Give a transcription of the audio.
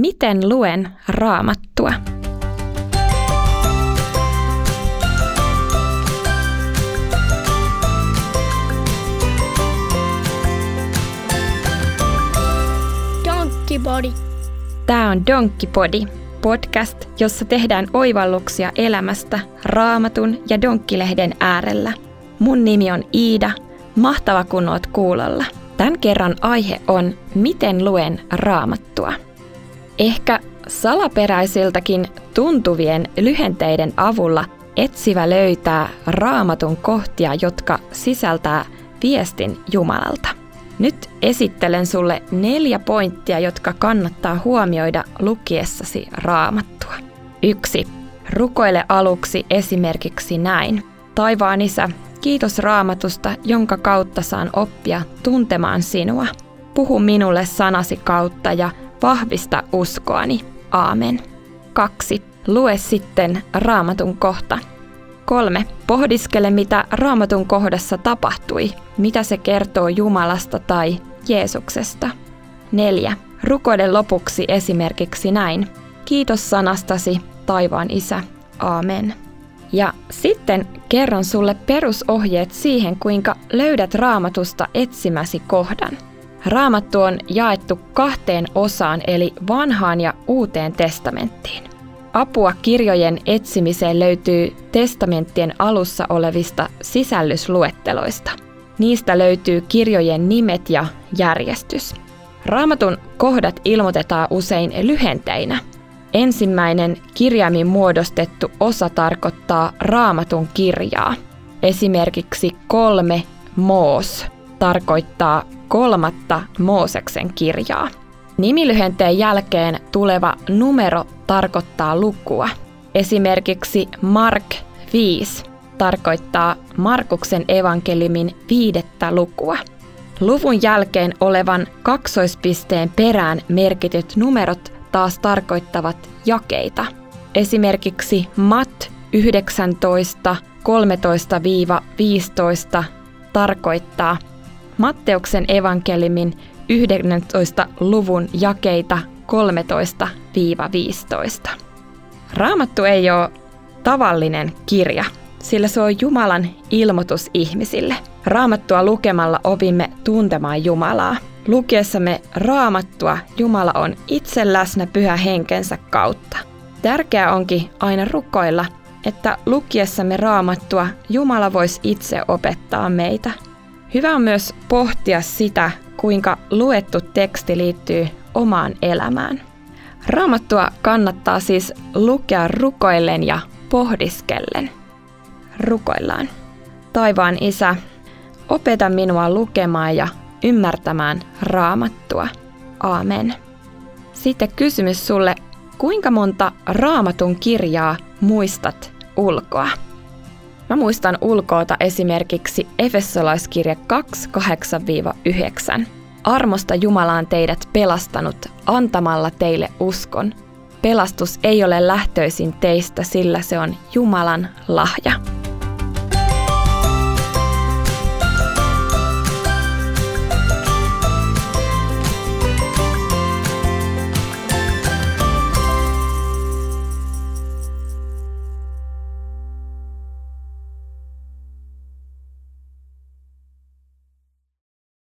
Miten luen raamattua? Donkkipodi. Tämä on Donkkipodi, podcast, jossa tehdään oivalluksia elämästä raamatun ja donkkilehden äärellä. Mun nimi on Iida. Mahtava kun oot kuulolla. Tämän kerran aihe on Miten luen raamattua? Ehkä salaperäisiltäkin tuntuvien lyhenteiden avulla etsivä löytää raamatun kohtia, jotka sisältää viestin Jumalalta. Nyt esittelen sulle neljä pointtia, jotka kannattaa huomioida lukiessasi raamattua. 1. Rukoile aluksi esimerkiksi näin. Taivaan isä, kiitos raamatusta, jonka kautta saan oppia tuntemaan sinua. Puhu minulle sanasi kautta ja vahvista uskoani. Aamen. 2. Lue sitten raamatun kohta. 3. Pohdiskele, mitä raamatun kohdassa tapahtui, mitä se kertoo Jumalasta tai Jeesuksesta. 4. Rukoile lopuksi esimerkiksi näin. Kiitos sanastasi, taivaan isä. Aamen. Ja sitten kerron sulle perusohjeet siihen, kuinka löydät raamatusta etsimäsi kohdan. Raamattu on jaettu kahteen osaan eli vanhaan ja uuteen testamenttiin. Apua kirjojen etsimiseen löytyy testamenttien alussa olevista sisällysluetteloista. Niistä löytyy kirjojen nimet ja järjestys. Raamatun kohdat ilmoitetaan usein lyhenteinä. Ensimmäinen kirjaimin muodostettu osa tarkoittaa raamatun kirjaa. Esimerkiksi kolme Moos tarkoittaa kolmatta Mooseksen kirjaa. Nimilyhenteen jälkeen tuleva numero tarkoittaa lukua. Esimerkiksi Mark 5 tarkoittaa Markuksen evankeliumin viidettä lukua. Luvun jälkeen olevan kaksoispisteen perään merkityt numerot taas tarkoittavat jakeita. Esimerkiksi Mat 19, 13-15 tarkoittaa Matteuksen evankeliumin 11. luvun jakeita 13-15. Raamattu ei ole tavallinen kirja, sillä se on Jumalan ilmoitus ihmisille. Raamattua lukemalla opimme tuntemaan Jumalaa. Lukiessamme raamattua Jumala on itse läsnä pyhä henkensä kautta. Tärkeää onkin aina rukoilla, että lukiessamme raamattua Jumala voisi itse opettaa meitä. Hyvä on myös pohtia sitä, kuinka luettu teksti liittyy omaan elämään. Raamattua kannattaa siis lukea rukoillen ja pohdiskellen. Rukoillaan. Taivaan isä, opeta minua lukemaan ja ymmärtämään raamattua. Aamen. Sitten kysymys sulle, kuinka monta raamatun kirjaa muistat ulkoa? Mä muistan ulkoota esimerkiksi Efesolaiskirja 2, 8-9. Armosta Jumala on teidät pelastanut antamalla teille uskon. Pelastus ei ole lähtöisin teistä, sillä se on Jumalan lahja.